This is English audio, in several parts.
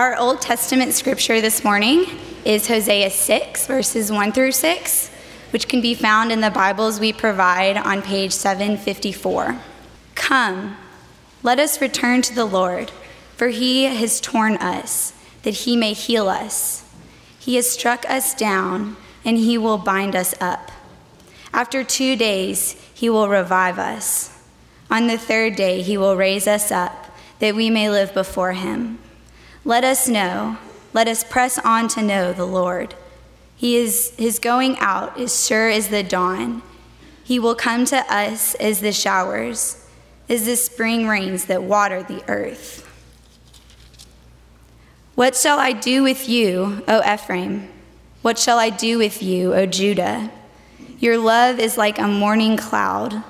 Our Old Testament scripture this morning is Hosea 6, verses 1 through 6, which can be found in the Bibles we provide on page 754. Come, let us return to the Lord, for he has torn us, that he may heal us. He has struck us down, and he will bind us up. After two days, he will revive us. On the third day, he will raise us up, that we may live before him. Let us know, let us press on to know the Lord. He is, his going out is sure as the dawn. He will come to us as the showers, as the spring rains that water the earth. What shall I do with you, O Ephraim? What shall I do with you, O Judah? Your love is like a morning cloud,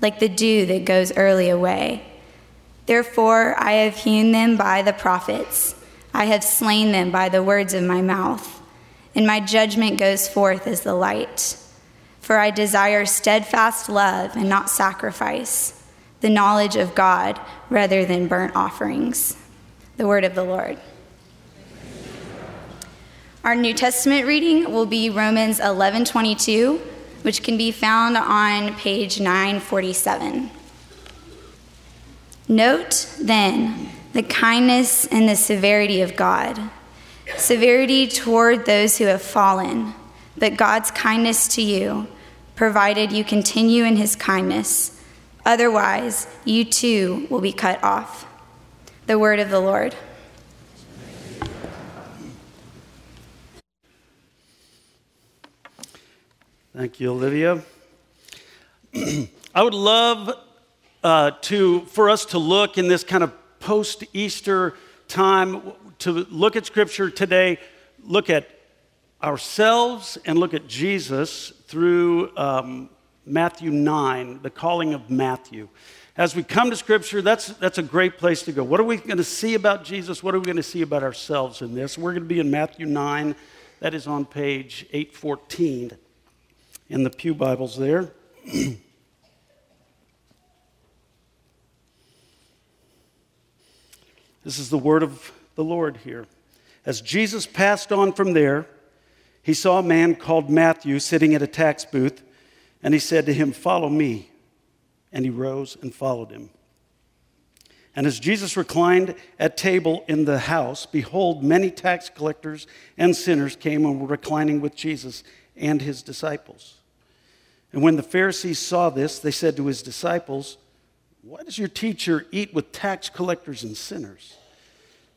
like the dew that goes early away. Therefore, I have hewn them by the prophets, I have slain them by the words of my mouth, and my judgment goes forth as the light. For I desire steadfast love and not sacrifice, the knowledge of God rather than burnt offerings. The word of the Lord. Our New Testament reading will be Romans 11:22, which can be found on page 947. Note then the kindness and the severity of God. Severity toward those who have fallen, but God's kindness to you, provided you continue in his kindness. Otherwise, you too will be cut off. The word of the Lord. Thank you, Olivia. I would love uh, to, for us to look in this kind of post Easter time, to look at Scripture today, look at ourselves and look at Jesus through um, Matthew 9, the calling of Matthew. As we come to Scripture, that's, that's a great place to go. What are we going to see about Jesus? What are we going to see about ourselves in this? We're going to be in Matthew 9. That is on page 814 in the Pew Bibles there. This is the word of the Lord here. As Jesus passed on from there, he saw a man called Matthew sitting at a tax booth, and he said to him, Follow me. And he rose and followed him. And as Jesus reclined at table in the house, behold, many tax collectors and sinners came and were reclining with Jesus and his disciples. And when the Pharisees saw this, they said to his disciples, Why does your teacher eat with tax collectors and sinners?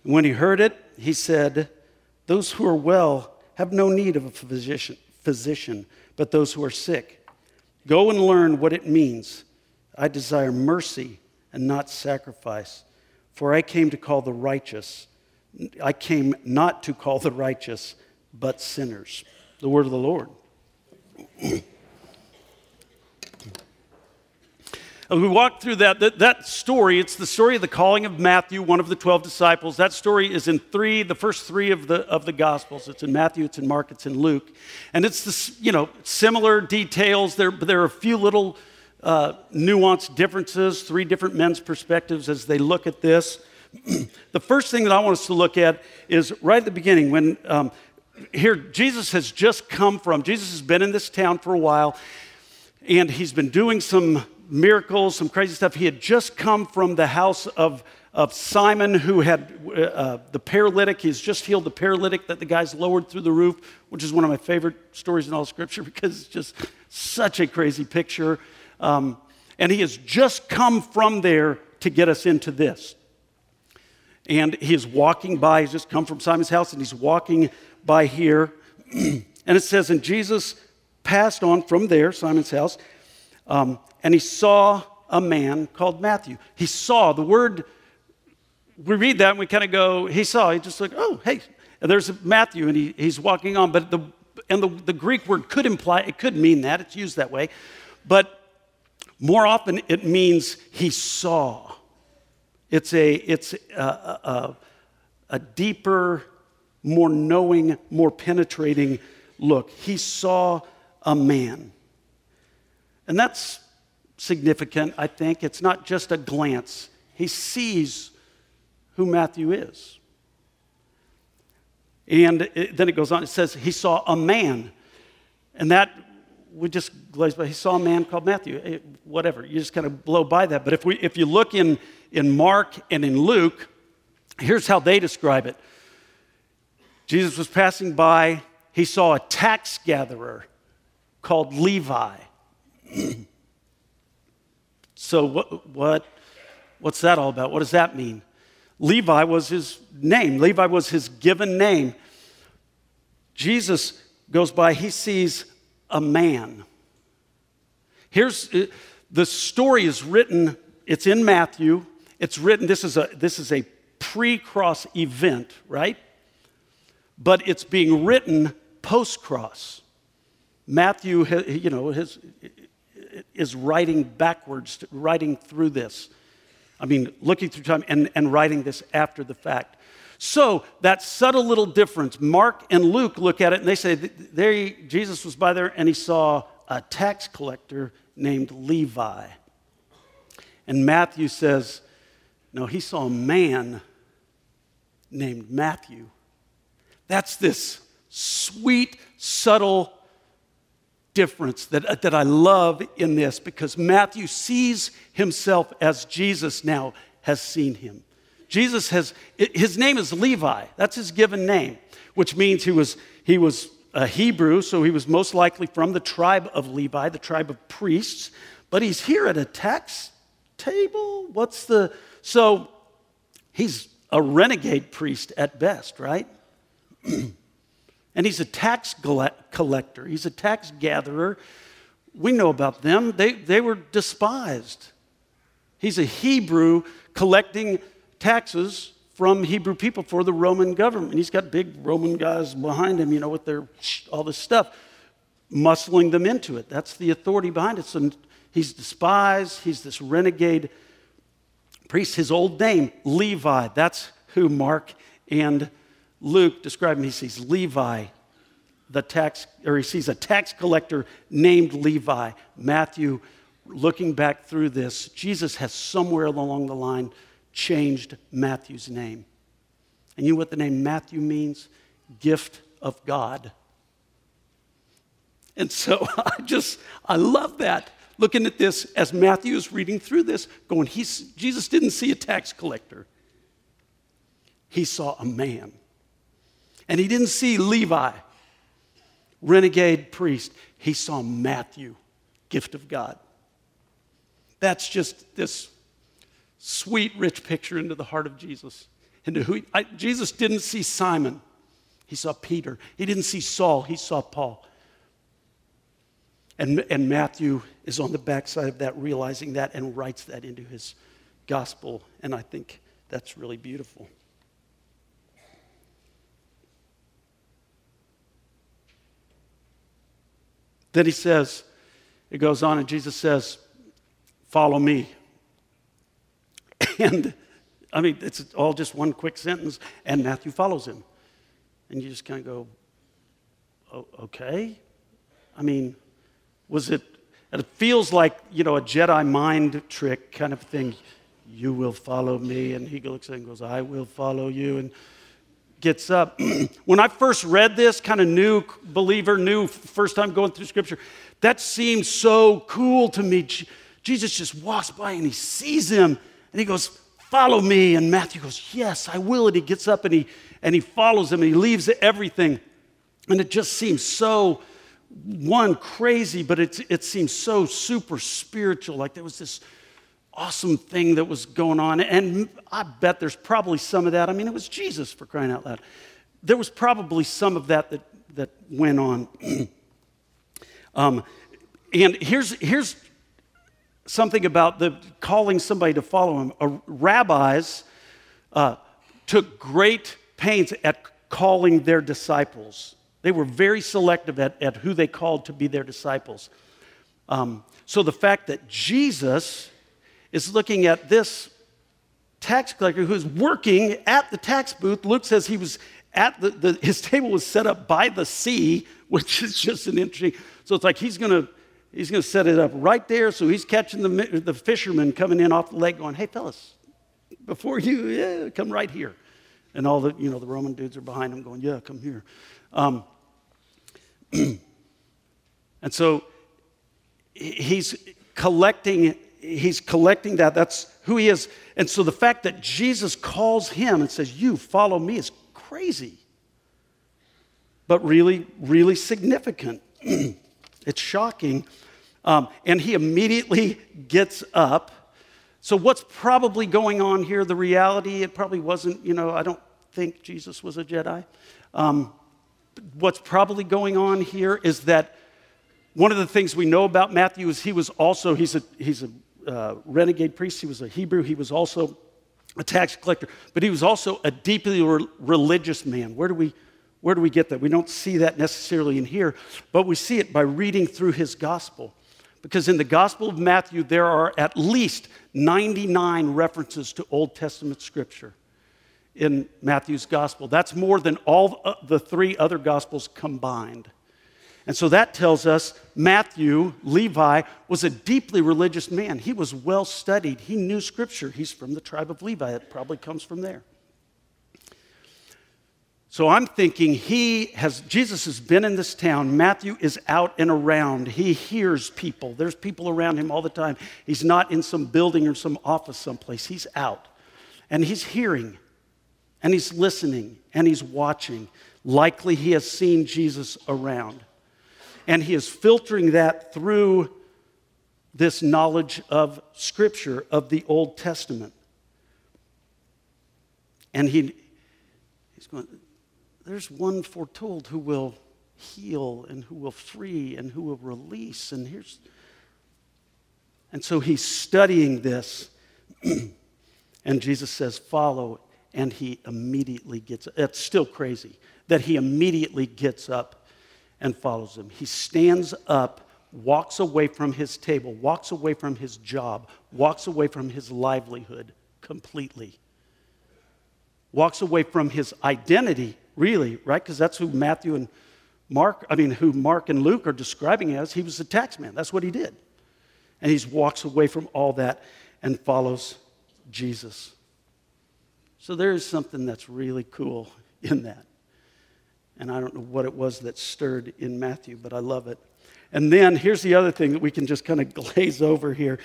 And when he heard it, he said, Those who are well have no need of a physician, physician, but those who are sick. Go and learn what it means. I desire mercy and not sacrifice, for I came to call the righteous. I came not to call the righteous, but sinners. The word of the Lord. As we walk through that, that, that, story, it's the story of the calling of Matthew, one of the 12 disciples. That story is in three, the first three of the, of the Gospels. It's in Matthew, it's in Mark, it's in Luke. And it's this, you know, similar details. There, there are a few little uh, nuanced differences, three different men's perspectives as they look at this. the first thing that I want us to look at is right at the beginning when um, here Jesus has just come from, Jesus has been in this town for a while, and he's been doing some miracles, some crazy stuff. He had just come from the house of, of Simon, who had uh, the paralytic. He's just healed the paralytic that the guys lowered through the roof, which is one of my favorite stories in all Scripture because it's just such a crazy picture. Um, and he has just come from there to get us into this. And he is walking by, he's just come from Simon's house, and he's walking by here. and it says, And Jesus passed on from there, Simon's house, um, and he saw a man called Matthew. He saw the word, we read that and we kind of go, he saw, he just like, oh, hey, and there's Matthew and he, he's walking on. But the, and the, the Greek word could imply, it could mean that, it's used that way. But more often it means he saw. It's a, it's a, a, a deeper, more knowing, more penetrating look. He saw a man. And that's significant, I think. It's not just a glance, he sees who Matthew is. And it, then it goes on, it says, he saw a man. And that, we just glaze by. He saw a man called Matthew. It, eh, whatever, you just kind of blow by that. But if, we, if you look in, in Mark and in Luke, here's how they describe it Jesus was passing by, he saw a tax gatherer called Levi. so, what, what, what's that all about? What does that mean? Levi was his name, Levi was his given name. Jesus goes by, he sees a man. Here's uh, the story is written, it's in Matthew. It's written, this is a, this is a pre cross event, right? But it's being written post cross. Matthew, you know, his, is writing backwards, writing through this. I mean, looking through time and, and writing this after the fact. So that subtle little difference, Mark and Luke look at it and they say, there he, Jesus was by there and he saw a tax collector named Levi. And Matthew says, no, he saw a man named Matthew. That's this sweet, subtle difference that, that I love in this because Matthew sees himself as Jesus now has seen him. Jesus has, his name is Levi. That's his given name, which means he was, he was a Hebrew, so he was most likely from the tribe of Levi, the tribe of priests. But he's here at a tax table. What's the, so he's a renegade priest at best, right? And he's a tax collector, he's a tax gatherer. We know about them, they, they were despised. He's a Hebrew collecting taxes from Hebrew people for the Roman government. He's got big Roman guys behind him, you know, with their all this stuff, muscling them into it. That's the authority behind it. So he's despised. He's this renegade priest. His old name, Levi. That's who Mark and Luke described him, he sees Levi, the tax, or he sees a tax collector named Levi. Matthew, looking back through this, Jesus has somewhere along the line changed Matthew's name. And you know what the name Matthew means? Gift of God. And so I just, I love that. Looking at this as Matthew is reading through this, going, he's, Jesus didn't see a tax collector, he saw a man. And he didn't see Levi, renegade priest. He saw Matthew, gift of God. That's just this sweet, rich picture into the heart of Jesus. Into who I, Jesus didn't see Simon, he saw Peter. He didn't see Saul, he saw Paul. And, and Matthew is on the backside of that, realizing that, and writes that into his gospel. And I think that's really beautiful. Then he says, it goes on, and Jesus says, Follow me. And I mean, it's all just one quick sentence, and Matthew follows him. And you just kind of go, oh, okay. I mean, was it, it feels like, you know, a Jedi mind trick kind of thing. You will follow me. And he looks at and goes, I will follow you. And gets up. when I first read this, kind of new believer, new first time going through scripture, that seemed so cool to me. Jesus just walks by and he sees him and he goes, Follow me. And Matthew goes, Yes, I will. And he gets up and he, and he follows him and he leaves everything. And it just seems so, one, crazy, but it, it seems so super spiritual. Like there was this awesome thing that was going on. And I bet there's probably some of that. I mean, it was Jesus for crying out loud. There was probably some of that that, that went on. um, and here's, here's something about the calling somebody to follow him. Rabbis uh, took great pains at calling their disciples. They were very selective at, at who they called to be their disciples. Um, so the fact that Jesus is looking at this tax collector who's working at the tax booth. Luke says he was at the, the his table was set up by the sea, which is just an interesting. So it's like he's gonna he's gonna set it up right there. So he's catching the the fishermen coming in off the lake, going, "Hey fellas, before you yeah, come right here." And all the, you know, the Roman dudes are behind him going, yeah, come here. Um, and so he's collecting, he's collecting that. That's who he is. And so the fact that Jesus calls him and says, You follow me is crazy, but really, really significant. it's shocking. Um, and he immediately gets up. So, what's probably going on here? The reality, it probably wasn't, you know, I don't think Jesus was a Jedi. Um, what's probably going on here is that one of the things we know about Matthew is he was also, he's a, he's a uh, renegade priest, he was a Hebrew, he was also a tax collector, but he was also a deeply re- religious man. Where do, we, where do we get that? We don't see that necessarily in here, but we see it by reading through his gospel. Because in the Gospel of Matthew, there are at least 99 references to Old Testament scripture in Matthew's Gospel. That's more than all the three other Gospels combined. And so that tells us Matthew, Levi, was a deeply religious man. He was well studied, he knew scripture. He's from the tribe of Levi, it probably comes from there. So I'm thinking he has, Jesus has been in this town. Matthew is out and around. He hears people. There's people around him all the time. He's not in some building or some office someplace. He's out. And he's hearing, and he's listening, and he's watching. Likely he has seen Jesus around and he is filtering that through this knowledge of Scripture, of the Old Testament. And he, he's going, there's one foretold who will heal and who will free and who will release. And here's, and so he's studying this. and Jesus says, follow. And he immediately gets, it's still crazy that he immediately gets up and follows him. He stands up, walks away from his table, walks away from his job, walks away from his livelihood completely. Walks away from his identity, really, right? Because that's who Matthew and Mark, I mean, who Mark and Luke are describing as. He was a tax man. That's what he did. And he walks away from all that and follows Jesus. So there is something that's really cool in that. And I don't know what it was that stirred in Matthew, but I love it. And then here's the other thing that we can just kind of glaze over here.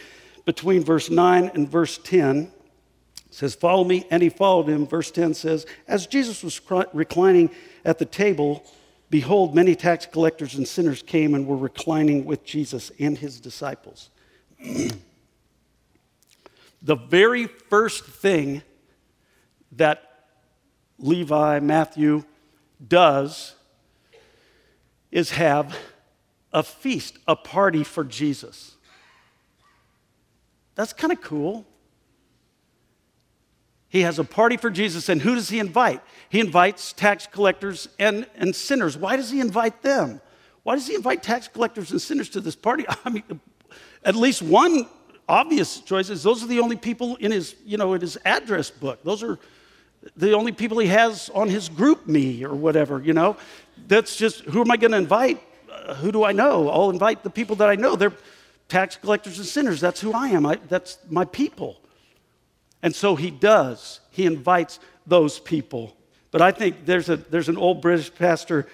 Between verse 9 and verse 10, says, Follow me. And he followed him. Verse 10 says, As Jesus was reclining at the table, behold, many tax collectors and sinners came and were reclining with Jesus and his disciples. the very first thing that Levi, Matthew, does is have a feast, a party for Jesus. That's kind of cool. He has a party for Jesus, and who does he invite? He invites tax collectors and, and sinners. Why does he invite them? Why does he invite tax collectors and sinners to this party? I mean, at least one obvious choice is those are the only people in his, you know, in his address book. Those are the only people he has on his GroupMe or whatever, you know. That's just, who am I going to invite? Uh, who do I know? I'll invite the people that I know. They're tax collectors and sinners. That's who I am. I, that's my people. And so he does. He invites those people. But I think there's, a, there's an old British pastor,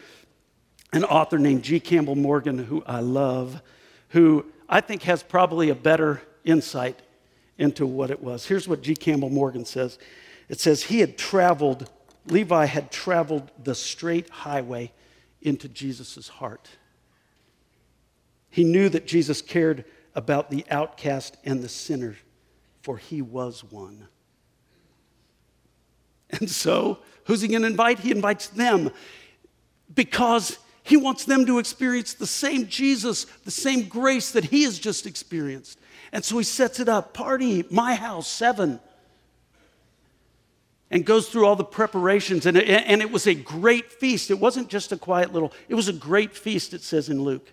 an author named G. Campbell Morgan, who I love, who I think has probably a better insight into what it was. Here's what G. Campbell Morgan says it says he had traveled, Levi had traveled the straight highway into Jesus' heart. He knew that Jesus cared about the outcast and the sinner, for he was one. And so, who's he going to invite? He invites them because he wants them to experience the same Jesus, the same grace that he has just experienced. And so he sets it up party, my house, seven and goes through all the preparations. And it, and it was a great feast. It wasn't just a quiet little, it was a great feast, it says in Luke.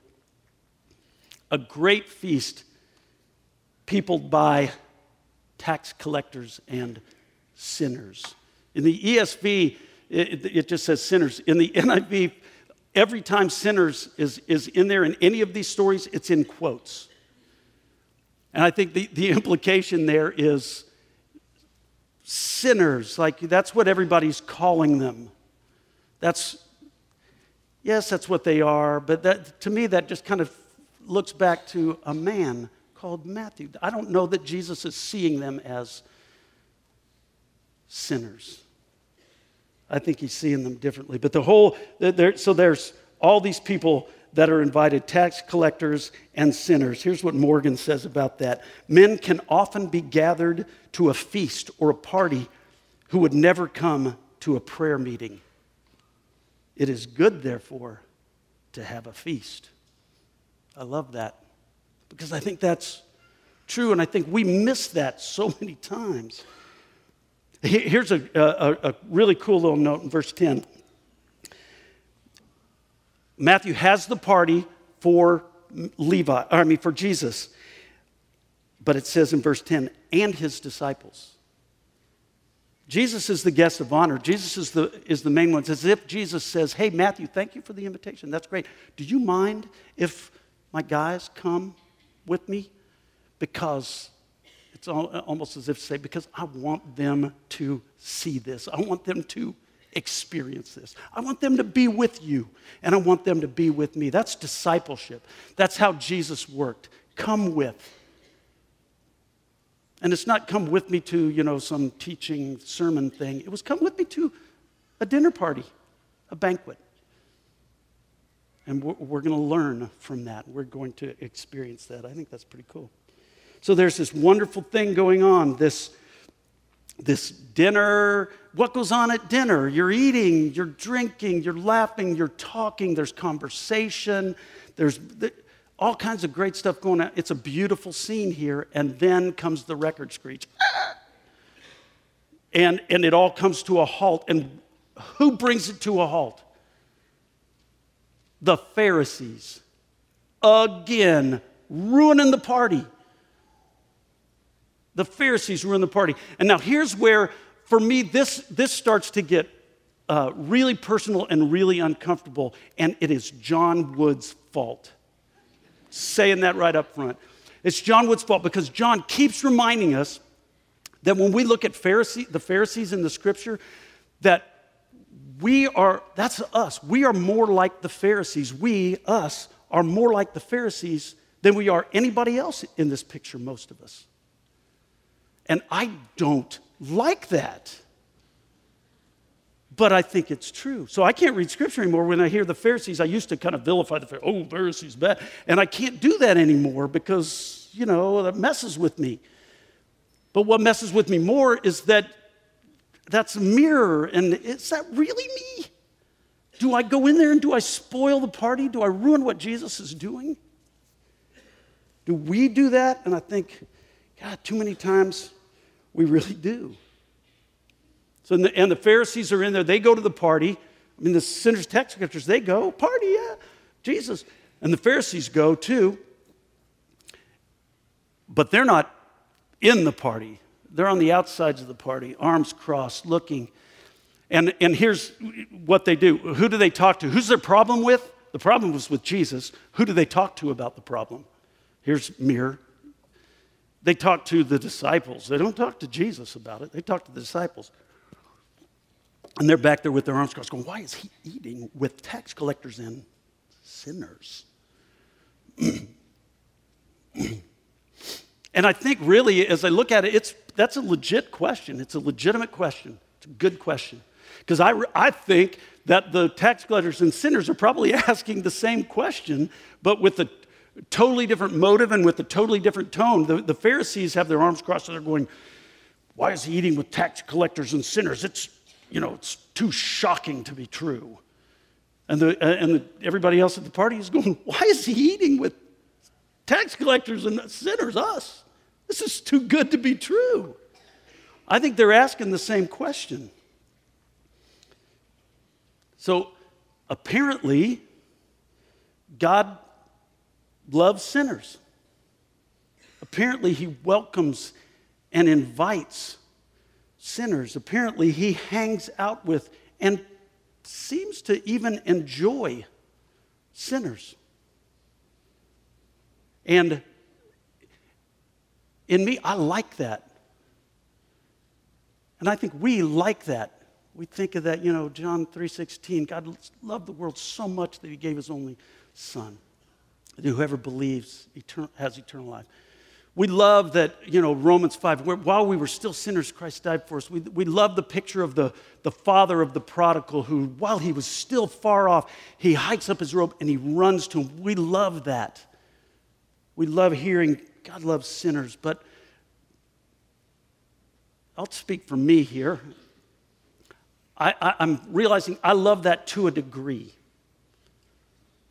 A great feast peopled by tax collectors and sinners. In the ESV, it, it, just says sinners. In the NIV, every time sinners is, is in there in any of these stories, it's in quotes. And I think the, the implication there is sinners. Like that's what everybody's calling them. That's, yes, that's what they are, but that, to me, that just kind of looks back to a man called Matthew. I don't know that Jesus is seeing them as sinners. I think he's seeing them differently. But the whole, there, so there's all these people that are invited tax collectors and sinners. Here's what Morgan says about that men can often be gathered to a feast or a party who would never come to a prayer meeting. It is good, therefore, to have a feast. I love that because I think that's true, and I think we miss that so many times. Here's a, a, a really cool little note in verse 10. Matthew has the party for Levi, I mean for Jesus. But it says in verse 10, and his disciples. Jesus is the guest of honor. Jesus is the, is the main one. It's as if Jesus says, Hey, Matthew, thank you for the invitation. That's great. Do you mind if my guys come with me? Because it's almost as if to say, because I want them to see this. I want them to experience this. I want them to be with you, and I want them to be with me. That's discipleship. That's how Jesus worked. Come with. And it's not come with me to, you know, some teaching sermon thing. It was come with me to a dinner party, a banquet. And we're, we're going to learn from that. We're going to experience that. I think that's pretty cool. So there's this wonderful thing going on, this this dinner. What goes on at dinner? You're eating, you're drinking, you're laughing, you're talking, there's conversation, there's all kinds of great stuff going on. It's a beautiful scene here, and then comes the record screech. And, and it all comes to a halt. And who brings it to a halt? The Pharisees. Again, ruining the party. The Pharisees were in the party. And now here's where, for me, this, this starts to get uh, really personal and really uncomfortable, and it is John Wood's fault. Saying that right up front. It's John Wood's fault because John keeps reminding us that when we look at Pharisee, the Pharisees in the scripture, that we are, that's us. We are more like the Pharisees. We, us, are more like the Pharisees than we are anybody else in this picture, most of us. And I don't like that. But I think it's true. So I can't read scripture anymore when I hear the Pharisees. I used to kind of vilify the Pharisees. Oh, Pharisees bad. And I can't do that anymore because, you know, that messes with me. But what messes with me more is that that's a mirror. And is that really me? Do I go in there and do I spoil the party? Do I ruin what Jesus is doing? Do we do that? And I think, God, too many times we really do. So, and the, and the Pharisees are in there. They go to the party. I mean, the sinners, tax collectors, they go, party, yeah, Jesus. And the Pharisees go too. But they're not in the party. They're on the outsides of the party, arms crossed, looking. And, and here's what they do who do they talk to? Who's their problem with? The problem was with Jesus. Who do they talk to about the problem? Here's mirror. They talk to the disciples. They don't talk to Jesus about it, they talk to the disciples. And they're back there with their arms crossed, going, Why is he eating with tax collectors and sinners? and I think really, as I look at it, it's, that's a legit question. It's a legitimate question. It's a good question. Because I, I think that the tax collectors and sinners are probably asking the same question, but with the totally different motive and with a totally different tone. The, the Pharisees have their arms crossed and they're going, Why is he eating with tax collectors and sinners? It's, you know, it's too shocking to be true. And, the, and the, everybody else at the party is going, Why is he eating with tax collectors and sinners, us? This is too good to be true. I think they're asking the same question. So apparently, God loves sinners. Apparently, he welcomes and invites sinners. Apparently, he hangs out with and seems to even enjoy sinners. And in me, I like that. And I think we like that. We think of that, you know, John 3:16, God loved the world so much that he gave his only son. Whoever believes has eternal life. We love that, you know, Romans 5, where, while we were still sinners, Christ died for us. We, we love the picture of the, the father of the prodigal who, while he was still far off, he hikes up his robe and he runs to him. We love that. We love hearing God loves sinners, but I'll speak for me here. I, am realizing I love that to a degree.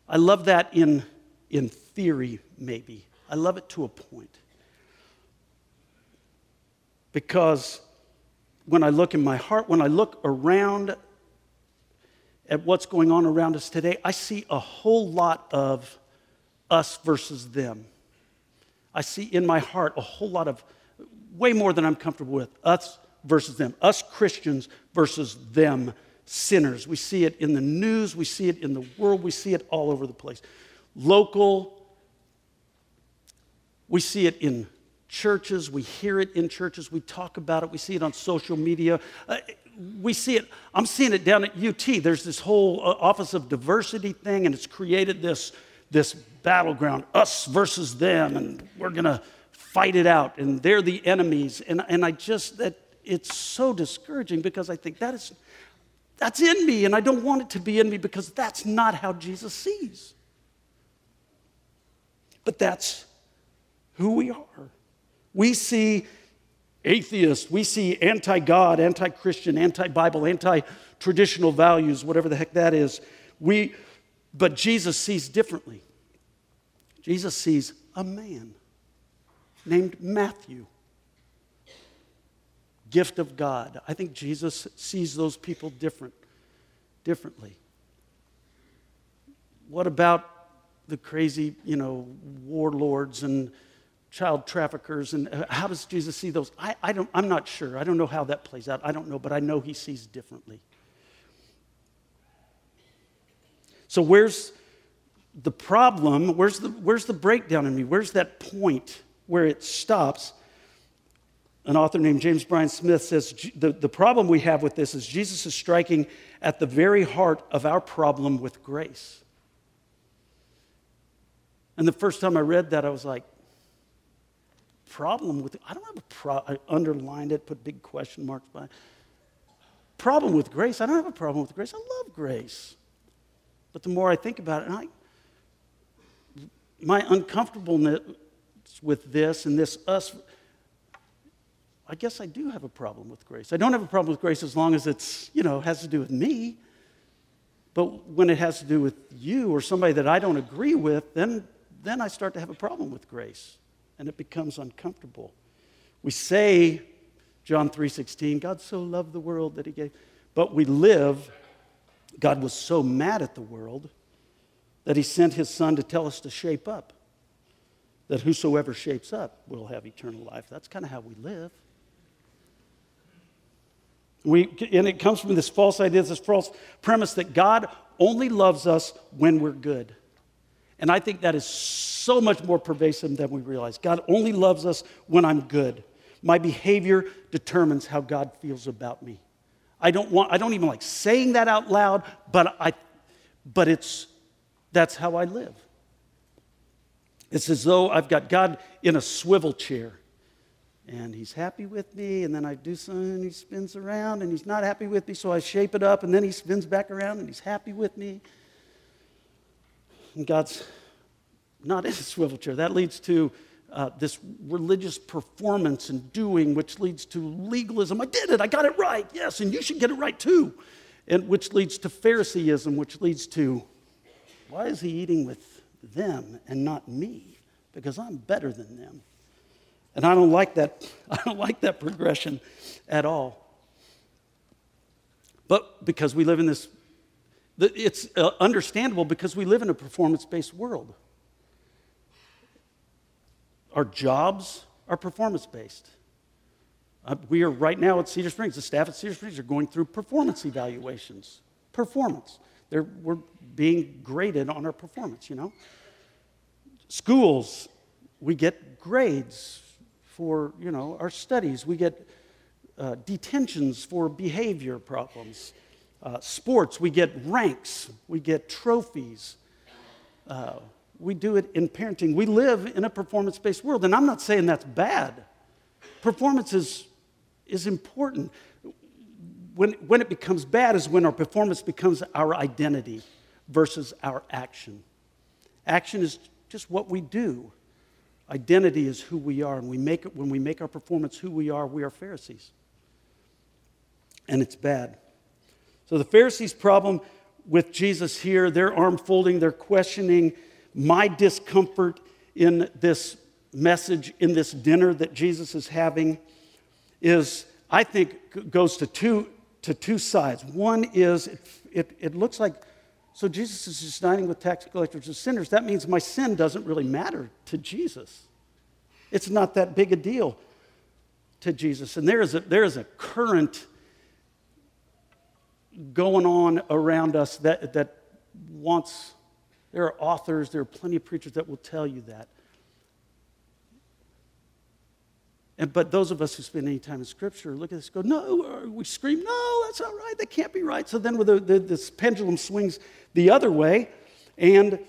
I love that in, in theory, maybe. I love it to a point. Because when I look in my heart, when I look around at what's going on around us today, I see a whole lot of us versus them. I see in my heart a whole lot of, way more than I'm comfortable with, us versus them, us Christians versus them sinners. We see it in the news, we see it in the world, we see it all over the place. Local, we see it in churches, we hear it in churches, we talk about it, we see it on social media. Uh, we see it, I'm seeing it down at UT. There's this whole uh, Office of Diversity thing, and it's created this, this battleground, us versus them, and we're gonna fight it out, and they're the enemies. And, and I just, that it's so discouraging because I think that is, that's in me, and I don't want it to be in me because that's not how Jesus sees. But that's who we are. We see atheists, we see anti God, anti Christian, anti Bible, anti traditional values, whatever the heck that is. We, but Jesus sees differently. Jesus sees a man named Matthew gift of God. I think Jesus sees those people different, differently. What about the crazy, you know, warlords and child traffickers and uh, how does Jesus see those? I, I don't, I'm not sure. I don't know how that plays out. I don't know, but I know he sees differently. So where's the problem? Where's the, where's the breakdown in me? Where's that point where it stops? an author named James Bryan Smith says the, the problem we have with this is Jesus is striking at the very heart of our problem with grace. And the first time I read that, I was like, problem with I don't have a pro I underlined it, put big question marks by it. Problem with grace. I don't have a problem with grace. I love grace. But the more I think about it, I, my uncomfortableness with this and this us I guess I do have a problem with grace. I don't have a problem with grace as long as it's, you know, has to do with me. But when it has to do with you or somebody that I don't agree with, then, then I start to have a problem with grace and it becomes uncomfortable. We say, John 3:16, God so loved the world that he gave, but we live, God was so mad at the world that he sent his son to tell us to shape up. That whosoever shapes up will have eternal life. That's kind of how we live. We, and it comes from this false idea, this false premise that God only loves us when we're good. And I think that is so much more pervasive than we realize. God only loves us when I'm good. My behavior determines how God feels about me. I don't want I don't even like saying that out loud, but I but it's that's how I live. It's as though I've got God in a swivel chair and he's happy with me, and then I do something, and he spins around, and he's not happy with me, so I shape it up, and then he spins back around, and he's happy with me. And God's not in a swivel chair. That leads to uh, this religious performance and doing, which leads to legalism. I did it, I got it right, yes, and you should get it right too. And which leads to Phariseeism, which leads to why is he eating with them and not me? Because I'm better than them. And I don't like that, I don't like that progression at all. But because we live in this, it's uh, understandable because we live in a performance based world. Our jobs are performance based. Uh, we are right now at Cedar Springs, the staff at Cedar Springs are going through performance evaluations. Performance. They're, we're being graded on our performance, you know. Schools, we get grades for, you know, our studies. We get uh, detentions for behavior problems. Uh, sports, we get ranks, we get trophies. Uh, we do it in parenting. We live in a performance based world, and I'm not saying that's bad. Performance is, is important. When, when it becomes bad is when our performance becomes our identity versus our action. Action is just what we do. Identity is who we are, and we make it, when we make our performance who we are, we are Pharisees. And it's bad. So the Pharisees' problem with Jesus here, they're arm folding, they're questioning my discomfort in this message, in this dinner that Jesus is having, is, I think, goes to two, to two sides. One is, it, it, it looks like so Jesus is just dining with tax collectors and sinners. That means my sin doesn't really matter to Jesus. It's not that big a deal to Jesus. And there is a, there is a current going on around us that, that wants, there are authors, there are plenty of preachers that will tell you that. And, but those of us who spend any time in Scripture look at this go, no, we scream, no, that's not right, that can't be right. So then the, the, this pendulum swings the other way, and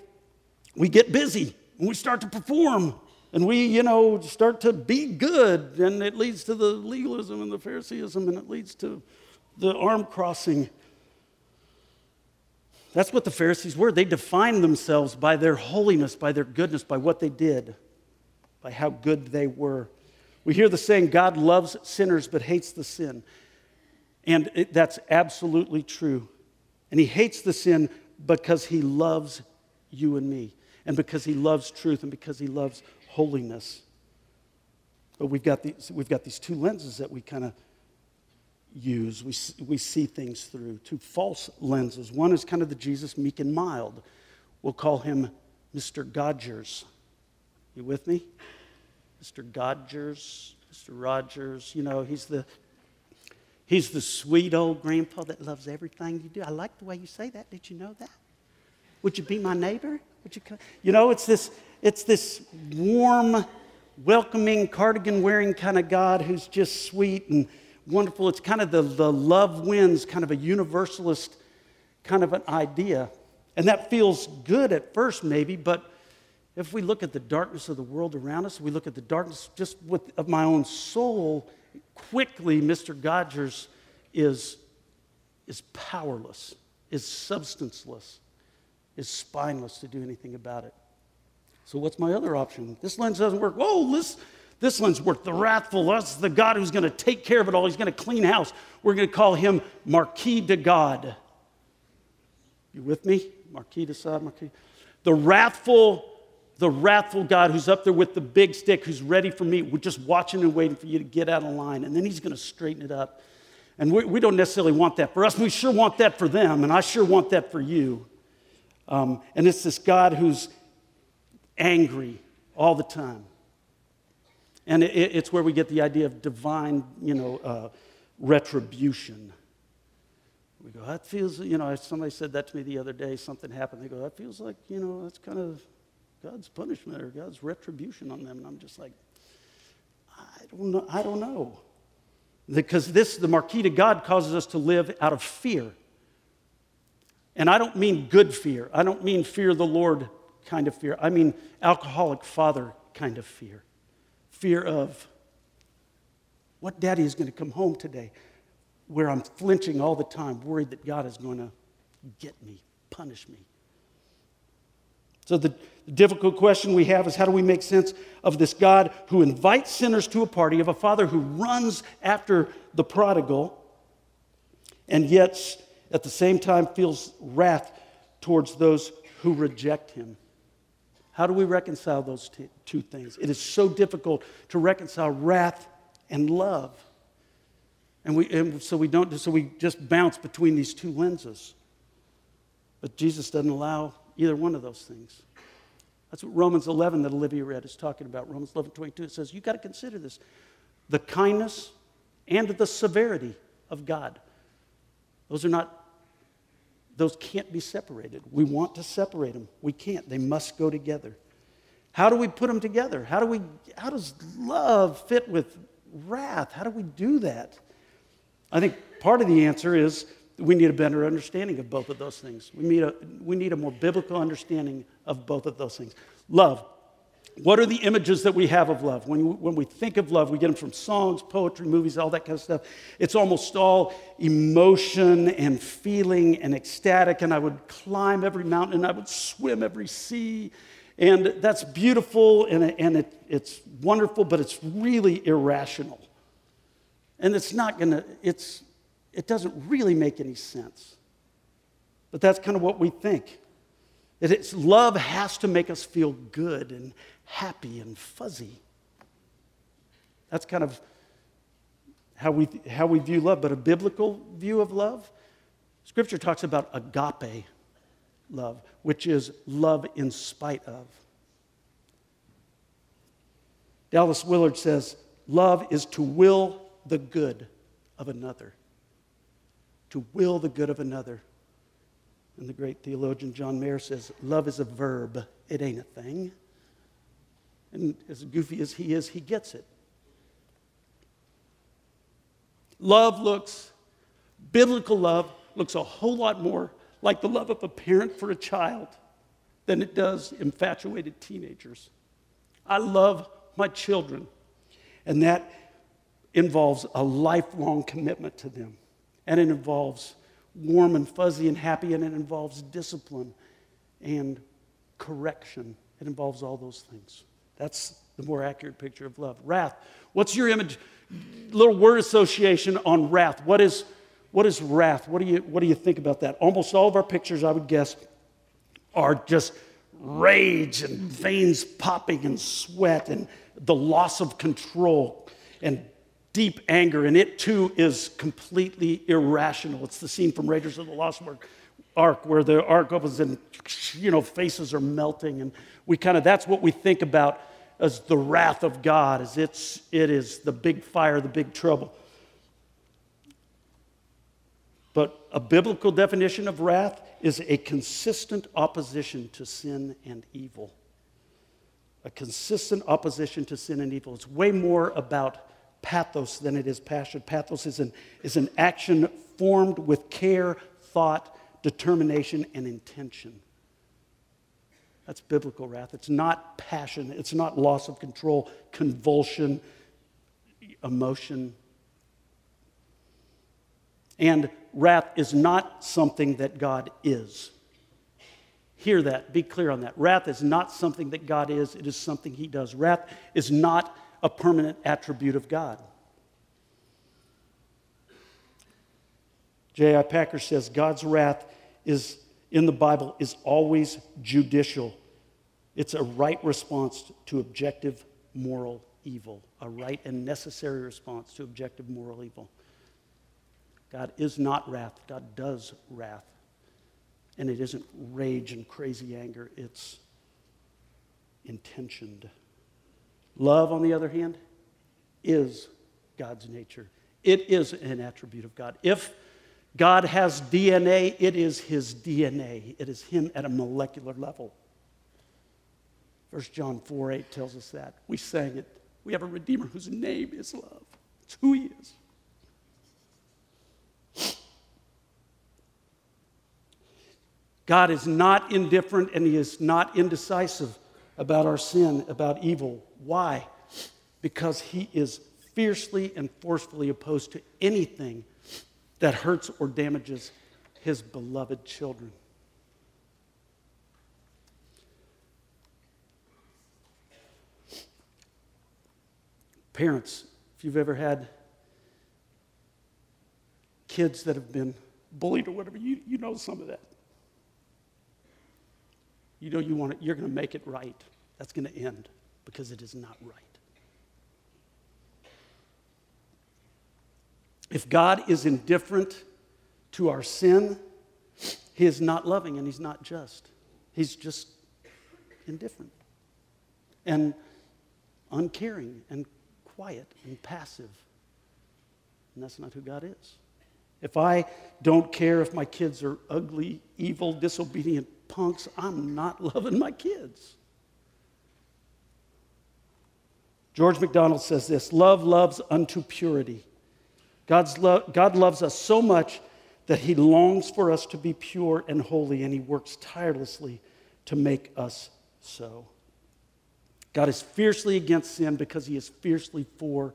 we get busy, and we start to perform, and we, you know, start to be good, and it leads to the legalism and the Phariseeism, and it leads to the arm crossing. That's what the Pharisees were. They defined themselves by their holiness, by their goodness, by what they did, by how good they were. We hear the saying, God loves sinners but hates the sin. And it, that's absolutely true. And He hates the sin because He loves you and me, and because He loves truth, and because He loves holiness. But we've got these, we've got these two lenses that we kind of use, we, we see things through, two false lenses. One is kind of the Jesus meek and mild. We'll call him Mr. Godgers. You with me? Mr. Godgers, Mr. Rogers, you know, he's the he's the sweet old grandpa that loves everything you do. I like the way you say that. Did you know that? Would you be my neighbor? Would you come? You know, it's this it's this warm, welcoming, cardigan wearing kind of God who's just sweet and wonderful. It's kind of the, the love wins, kind of a universalist kind of an idea. And that feels good at first, maybe, but if we look at the darkness of the world around us, we look at the darkness just with, of my own soul, quickly, Mr. Godgers is, is powerless, is substanceless, is spineless to do anything about it. So, what's my other option? This lens doesn't work. Whoa, this, this one's worth The wrathful, that's the God who's going to take care of it all. He's going to clean house. We're going to call him Marquis de God. You with me? Marquis de Sade, Marquis. The wrathful the wrathful God who's up there with the big stick, who's ready for me. We're just watching and waiting for you to get out of line. And then he's going to straighten it up. And we, we, don't necessarily want that for us. We sure want that for them. And I sure want that for you. Um, and it's this God who's angry all the time. And it, it's where we get the idea of divine, you know, uh, retribution. We go, that feels, you know, somebody said that to me the other day, something happened. They go, that feels like, you know, that's kind of God's punishment or God's retribution on them. And I'm just like, I don't know. I don't know. Because this, the Marquis de God causes us to live out of fear. And I don't mean good fear. I don't mean fear the Lord kind of fear. I mean alcoholic father kind of fear. Fear of what daddy is going to come home today, where I'm flinching all the time, worried that God is going to get me, punish me. So, the, difficult question we have is how do we make sense of this God who invites sinners to a party, of a father who runs after the prodigal, and yet at the same time feels wrath towards those who reject him? How do we reconcile those t- two things? It is so difficult to reconcile wrath and love. And, we, and so we don't, so we just bounce between these two lenses. But Jesus doesn't allow either one of those things. That's what Romans 11 that Olivia read is talking about. Romans 11 22. It says, You've got to consider this the kindness and the severity of God. Those are not, those can't be separated. We want to separate them. We can't. They must go together. How do we put them together? How, do we, how does love fit with wrath? How do we do that? I think part of the answer is we need a better understanding of both of those things. We need a, we need a more biblical understanding of both of those things. Love. What are the images that we have of love? When, when we think of love, we get them from songs, poetry, movies, all that kind of stuff. It's almost all emotion and feeling and ecstatic. And I would climb every mountain and I would swim every sea. And that's beautiful and, and it, it's wonderful, but it's really irrational. And it's not to, it's, it doesn't really make any sense. But that's kind of what we think. That it's, love has to make us feel good and happy and fuzzy. That's kind of how we, how we view love. But a biblical view of love, Scripture talks about agape love, which is love in spite of. Dallas Willard says, Love is to will the good of another to will the good of another. And the great theologian John Mayer says, Love is a verb, it ain't a thing. And as goofy as he is, he gets it. Love looks, biblical love looks a whole lot more like the love of a parent for a child than it does infatuated teenagers. I love my children, and that involves a lifelong commitment to them and it involves warm and fuzzy and happy, and it involves discipline and correction. It involves all those things. That's the more accurate picture of love. Wrath. What's your image? Little word association on wrath. What is, what is wrath? What do, you, what do you think about that? Almost all of our pictures, I would guess, are just rage and veins popping and sweat and the loss of control and deep anger, and it too is completely irrational. It's the scene from Raiders of the Lost Ark where the ark opens and you know faces are melting, and we kind of that's what we think about as the wrath of God, as it's it is the big fire, the big trouble. But a biblical definition of wrath is a consistent opposition to sin and evil. A consistent opposition to sin and evil. It's way more about pathos than it is passion. Pathos is an, is an action formed with care, thought, determination, and intention. That's biblical wrath. It's not passion, it's not loss of control, convulsion, emotion. And wrath is not something that God is. Hear that, be clear on that. Wrath is not something that God is, it is something He does. Wrath is not a permanent attribute of God. J.I. Packer says God's wrath is in the Bible is always judicial. It's a right response to objective moral evil, a right and necessary response to objective moral evil. God is not wrath, God does wrath. And it isn't rage and crazy anger, it's intentioned. Love, on the other hand, is God's nature. It is an attribute of God. If God has DNA, it is his DNA. It is him at a molecular level. 1 John 4 8 tells us that. We sang it. We have a Redeemer whose name is love. It's who he is. God is not indifferent and he is not indecisive about our sin, about evil. Why? Because he is fiercely and forcefully opposed to anything that hurts or damages his beloved children. Parents, if you've ever had kids that have been bullied or whatever, you, you know some of that. You know you want it, you're going to make it right. That's going to end because it is not right. If God is indifferent to our sin, He is not loving and He's not just. He's just indifferent and uncaring and quiet and passive. And that's not who God is. If I don't care if my kids are ugly, evil, disobedient punks, I'm not loving my kids. George MacDonald says this love loves unto purity. God's lo- God loves us so much that he longs for us to be pure and holy, and he works tirelessly to make us so. God is fiercely against sin because he is fiercely for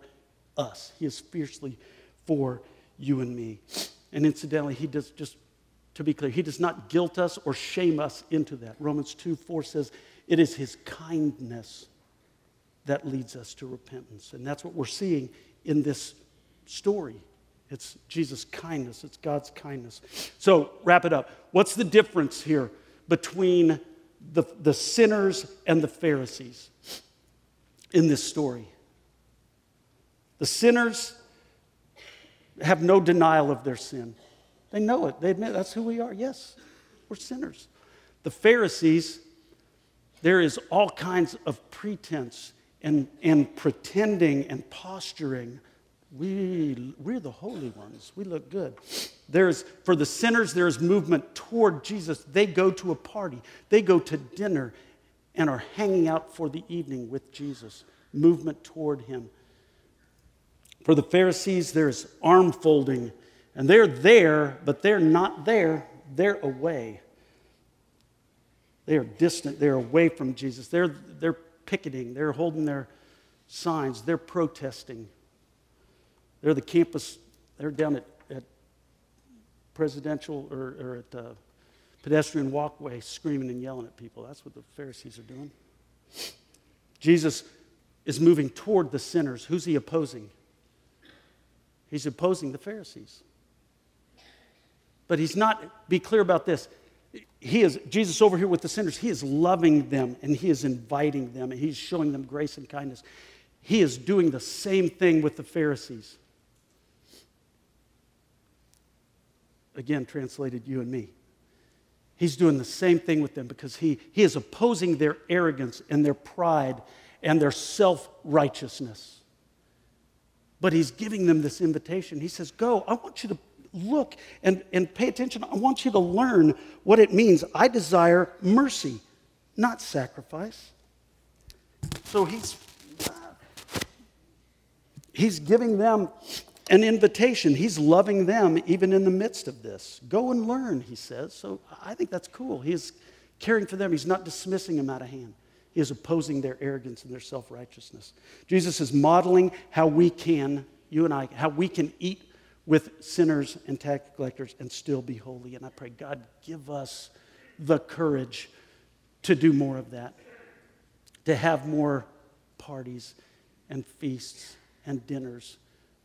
us. He is fiercely for you and me. And incidentally, he does just to be clear, he does not guilt us or shame us into that. Romans 2 4 says, It is his kindness that leads us to repentance. And that's what we're seeing in this story. It's Jesus' kindness, it's God's kindness. So, wrap it up. What's the difference here between the, the sinners and the Pharisees in this story? The sinners have no denial of their sin. They know it. They admit that's who we are. Yes, we're sinners. The Pharisees, there is all kinds of pretense and, and pretending and posturing we, we're the holy ones. We look good. There's, for the sinners, there's movement toward Jesus. They go to a party, they go to dinner and are hanging out for the evening with Jesus. Movement toward him. For the Pharisees, there's arm folding, and they're there, but they're not there. They're away. They are distant. They're away from Jesus. They're, they're picketing. They're holding their signs. They're protesting. They're the campus, they're down at, at presidential or, or at uh, pedestrian walkway screaming and yelling at people. That's what the Pharisees are doing. Jesus is moving toward the sinners. Who's he opposing? He's opposing the Pharisees. But he's not, be clear about this. He is, Jesus over here with the sinners, he is loving them and he is inviting them and he's showing them grace and kindness. He is doing the same thing with the Pharisees. Again translated you and me. He's doing the same thing with them because he, he is opposing their arrogance and their pride and their self righteousness. But he's giving them this invitation. He says, Go, I want you to look and, and pay attention. I want you to learn what it means. I desire mercy, not sacrifice. So he's, he's giving them an invitation. He's loving them even in the midst of this. Go and learn, he says. So I think that's cool. He's caring for them, he's not dismissing them out of hand. He is opposing their arrogance and their self righteousness. Jesus is modeling how we can, you and I, how we can eat with sinners and tax collectors and still be holy. And I pray, God, give us the courage to do more of that, to have more parties and feasts and dinners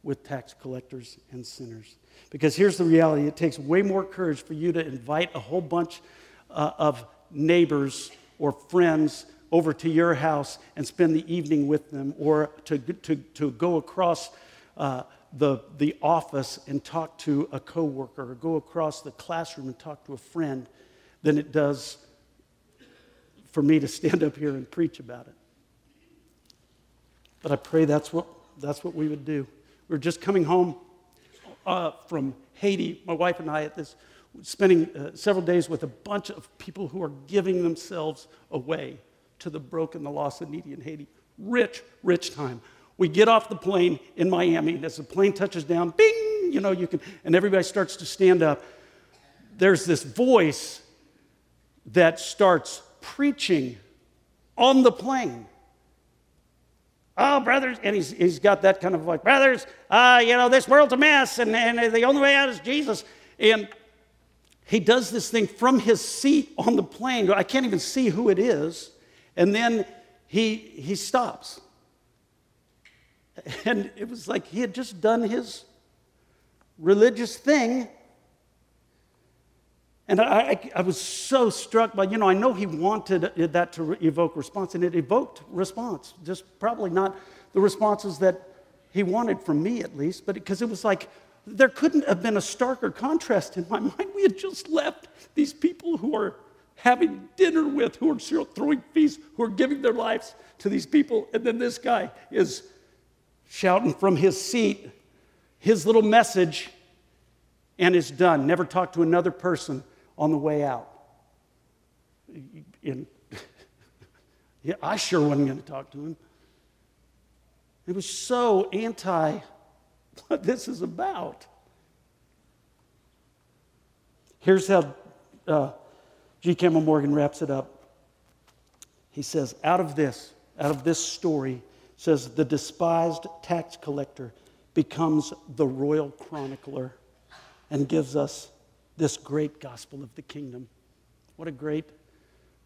with tax collectors and sinners. Because here's the reality it takes way more courage for you to invite a whole bunch uh, of neighbors or friends over to your house and spend the evening with them, or to, to, to go across uh, the, the office and talk to a coworker, or go across the classroom and talk to a friend, than it does for me to stand up here and preach about it. But I pray that's what, that's what we would do. We were just coming home uh, from Haiti, my wife and I, at this, spending uh, several days with a bunch of people who are giving themselves away to the broken, the lost, and needy in Haiti. Rich, rich time. We get off the plane in Miami, and as the plane touches down, bing, you know, you can, and everybody starts to stand up. There's this voice that starts preaching on the plane oh, brothers, and he's, he's got that kind of like, brothers, uh, you know, this world's a mess, and, and the only way out is Jesus. And he does this thing from his seat on the plane. I can't even see who it is. And then he, he stops. And it was like he had just done his religious thing and I, I, was so struck by, you know, I know he wanted that to evoke response, and it evoked response. Just probably not the responses that he wanted from me, at least, but because it, was like there couldn't have been a starker contrast in my mind. We had just left these people who are having dinner with, who are throwing feasts, who are giving their lives to these people, and then this guy is shouting from his seat his little message and is done. Never talked to another person on the way out. And yeah, I sure wasn't going to talk to him. It was so anti what this is about. Here's how uh, G. Campbell Morgan wraps it up. He says, out of this, out of this story, says the despised tax collector becomes the royal chronicler and gives us this great gospel of the kingdom. What a great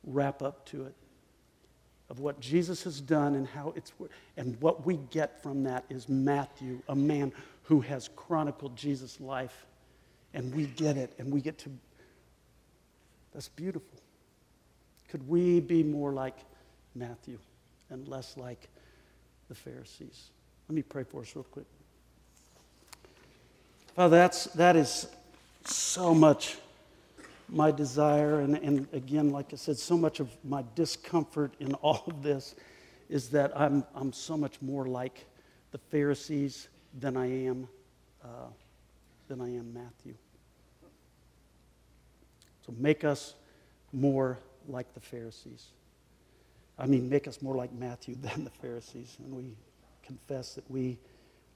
wrap up to it of what Jesus has done and how it's and what we get from that is Matthew, a man who has chronicled Jesus' life. And we get it and we get to that's beautiful. Could we be more like Matthew and less like the Pharisees? Let me pray for us real quick. Father, that's, that is so much my desire. And, and again, like I said, so much of my discomfort in all of this is that I'm, I'm so much more like the Pharisees than I am, uh, than I am Matthew. So make us more like the Pharisees. I mean, make us more like Matthew than the Pharisees. And we confess that we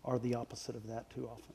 are the opposite of that too often.